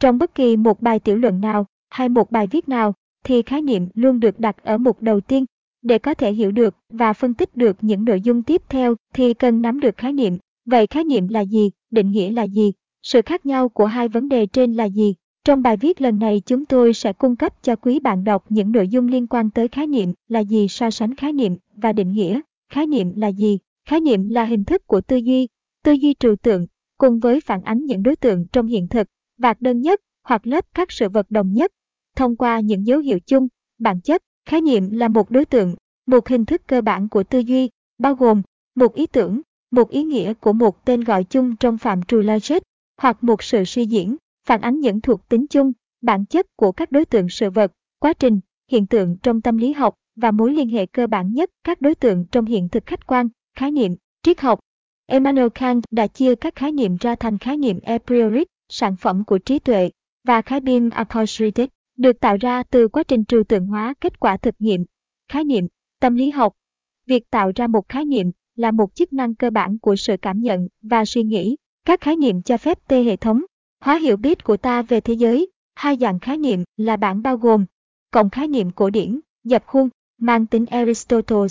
Trong bất kỳ một bài tiểu luận nào hay một bài viết nào thì khái niệm luôn được đặt ở mục đầu tiên. Để có thể hiểu được và phân tích được những nội dung tiếp theo thì cần nắm được khái niệm. Vậy khái niệm là gì? Định nghĩa là gì? Sự khác nhau của hai vấn đề trên là gì? Trong bài viết lần này chúng tôi sẽ cung cấp cho quý bạn đọc những nội dung liên quan tới khái niệm là gì so sánh khái niệm và định nghĩa. Khái niệm là gì? Khái niệm là hình thức của tư duy, tư duy trừu tượng, cùng với phản ánh những đối tượng trong hiện thực, vạc đơn nhất hoặc lớp các sự vật đồng nhất. Thông qua những dấu hiệu chung, bản chất, khái niệm là một đối tượng, một hình thức cơ bản của tư duy, bao gồm một ý tưởng, một ý nghĩa của một tên gọi chung trong phạm trù logic, hoặc một sự suy diễn, phản ánh những thuộc tính chung, bản chất của các đối tượng sự vật, quá trình, hiện tượng trong tâm lý học và mối liên hệ cơ bản nhất các đối tượng trong hiện thực khách quan, khái niệm, triết học. Emmanuel Kant đã chia các khái niệm ra thành khái niệm a priori, sản phẩm của trí tuệ, và khái niệm a được tạo ra từ quá trình trừu tượng hóa kết quả thực nghiệm. Khái niệm, tâm lý học. Việc tạo ra một khái niệm là một chức năng cơ bản của sự cảm nhận và suy nghĩ. Các khái niệm cho phép tê hệ thống hóa hiểu biết của ta về thế giới. Hai dạng khái niệm là bản bao gồm cộng khái niệm cổ điển, dập khuôn, mang tính Aristotle,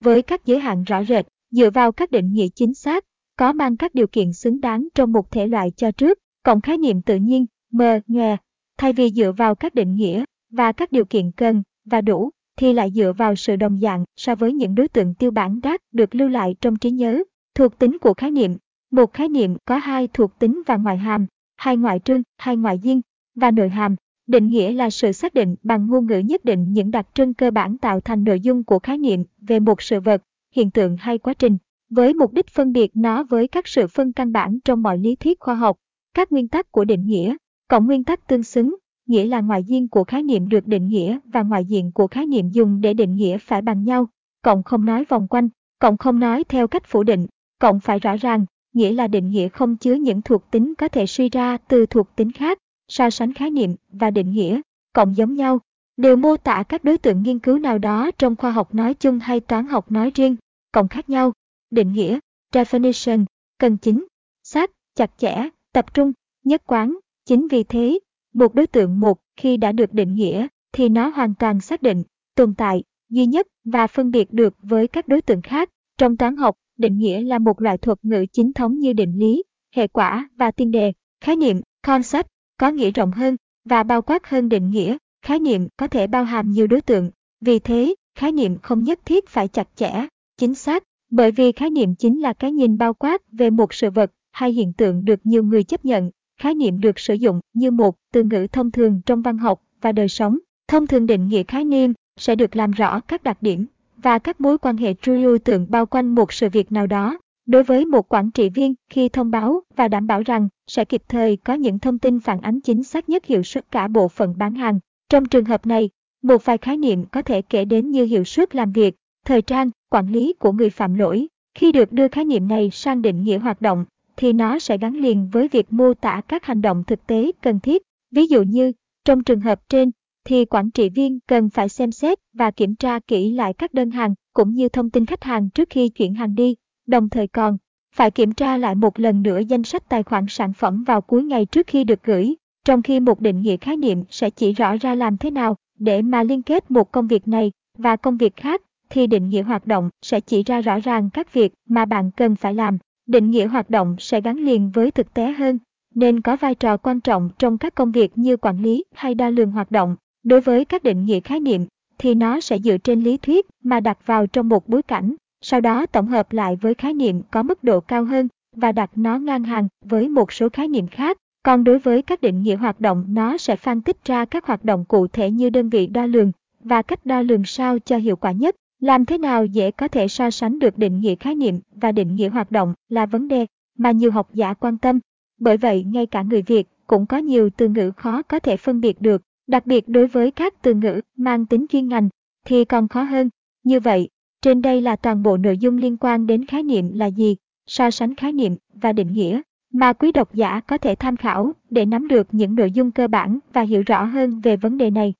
với các giới hạn rõ rệt, dựa vào các định nghĩa chính xác, có mang các điều kiện xứng đáng trong một thể loại cho trước, cộng khái niệm tự nhiên, mờ, nhòe, thay vì dựa vào các định nghĩa và các điều kiện cần và đủ, thì lại dựa vào sự đồng dạng so với những đối tượng tiêu bản đát được lưu lại trong trí nhớ. Thuộc tính của khái niệm Một khái niệm có hai thuộc tính và ngoại hàm, hai ngoại trương, hai ngoại duyên và nội hàm. Định nghĩa là sự xác định bằng ngôn ngữ nhất định những đặc trưng cơ bản tạo thành nội dung của khái niệm về một sự vật, hiện tượng hay quá trình, với mục đích phân biệt nó với các sự phân căn bản trong mọi lý thuyết khoa học. Các nguyên tắc của định nghĩa, cộng nguyên tắc tương xứng, nghĩa là ngoại diện của khái niệm được định nghĩa và ngoại diện của khái niệm dùng để định nghĩa phải bằng nhau, cộng không nói vòng quanh, cộng không nói theo cách phủ định, cộng phải rõ ràng, nghĩa là định nghĩa không chứa những thuộc tính có thể suy ra từ thuộc tính khác, so sánh khái niệm và định nghĩa, cộng giống nhau, đều mô tả các đối tượng nghiên cứu nào đó trong khoa học nói chung hay toán học nói riêng, cộng khác nhau, định nghĩa, definition, cần chính, xác, chặt chẽ, tập trung, nhất quán, chính vì thế, một đối tượng một khi đã được định nghĩa thì nó hoàn toàn xác định, tồn tại, duy nhất và phân biệt được với các đối tượng khác. Trong toán học, định nghĩa là một loại thuật ngữ chính thống như định lý, hệ quả và tiên đề. Khái niệm, concept, có nghĩa rộng hơn và bao quát hơn định nghĩa. Khái niệm có thể bao hàm nhiều đối tượng. Vì thế, khái niệm không nhất thiết phải chặt chẽ, chính xác, bởi vì khái niệm chính là cái nhìn bao quát về một sự vật hai hiện tượng được nhiều người chấp nhận. Khái niệm được sử dụng như một từ ngữ thông thường trong văn học và đời sống. Thông thường định nghĩa khái niệm sẽ được làm rõ các đặc điểm và các mối quan hệ trừu tượng bao quanh một sự việc nào đó. Đối với một quản trị viên, khi thông báo và đảm bảo rằng sẽ kịp thời có những thông tin phản ánh chính xác nhất hiệu suất cả bộ phận bán hàng. Trong trường hợp này, một vài khái niệm có thể kể đến như hiệu suất làm việc, thời trang, quản lý của người phạm lỗi. Khi được đưa khái niệm này sang định nghĩa hoạt động, thì nó sẽ gắn liền với việc mô tả các hành động thực tế cần thiết. Ví dụ như, trong trường hợp trên, thì quản trị viên cần phải xem xét và kiểm tra kỹ lại các đơn hàng cũng như thông tin khách hàng trước khi chuyển hàng đi, đồng thời còn phải kiểm tra lại một lần nữa danh sách tài khoản sản phẩm vào cuối ngày trước khi được gửi, trong khi một định nghĩa khái niệm sẽ chỉ rõ ra làm thế nào để mà liên kết một công việc này và công việc khác thì định nghĩa hoạt động sẽ chỉ ra rõ ràng các việc mà bạn cần phải làm. Định nghĩa hoạt động sẽ gắn liền với thực tế hơn, nên có vai trò quan trọng trong các công việc như quản lý hay đo lường hoạt động. Đối với các định nghĩa khái niệm, thì nó sẽ dựa trên lý thuyết mà đặt vào trong một bối cảnh, sau đó tổng hợp lại với khái niệm có mức độ cao hơn và đặt nó ngang hàng với một số khái niệm khác. Còn đối với các định nghĩa hoạt động nó sẽ phân tích ra các hoạt động cụ thể như đơn vị đo lường và cách đo lường sao cho hiệu quả nhất. Làm thế nào dễ có thể so sánh được định nghĩa khái niệm và định nghĩa hoạt động là vấn đề mà nhiều học giả quan tâm. Bởi vậy ngay cả người Việt cũng có nhiều từ ngữ khó có thể phân biệt được Đặc biệt đối với các từ ngữ mang tính chuyên ngành thì còn khó hơn. Như vậy, trên đây là toàn bộ nội dung liên quan đến khái niệm là gì, so sánh khái niệm và định nghĩa mà quý độc giả có thể tham khảo để nắm được những nội dung cơ bản và hiểu rõ hơn về vấn đề này.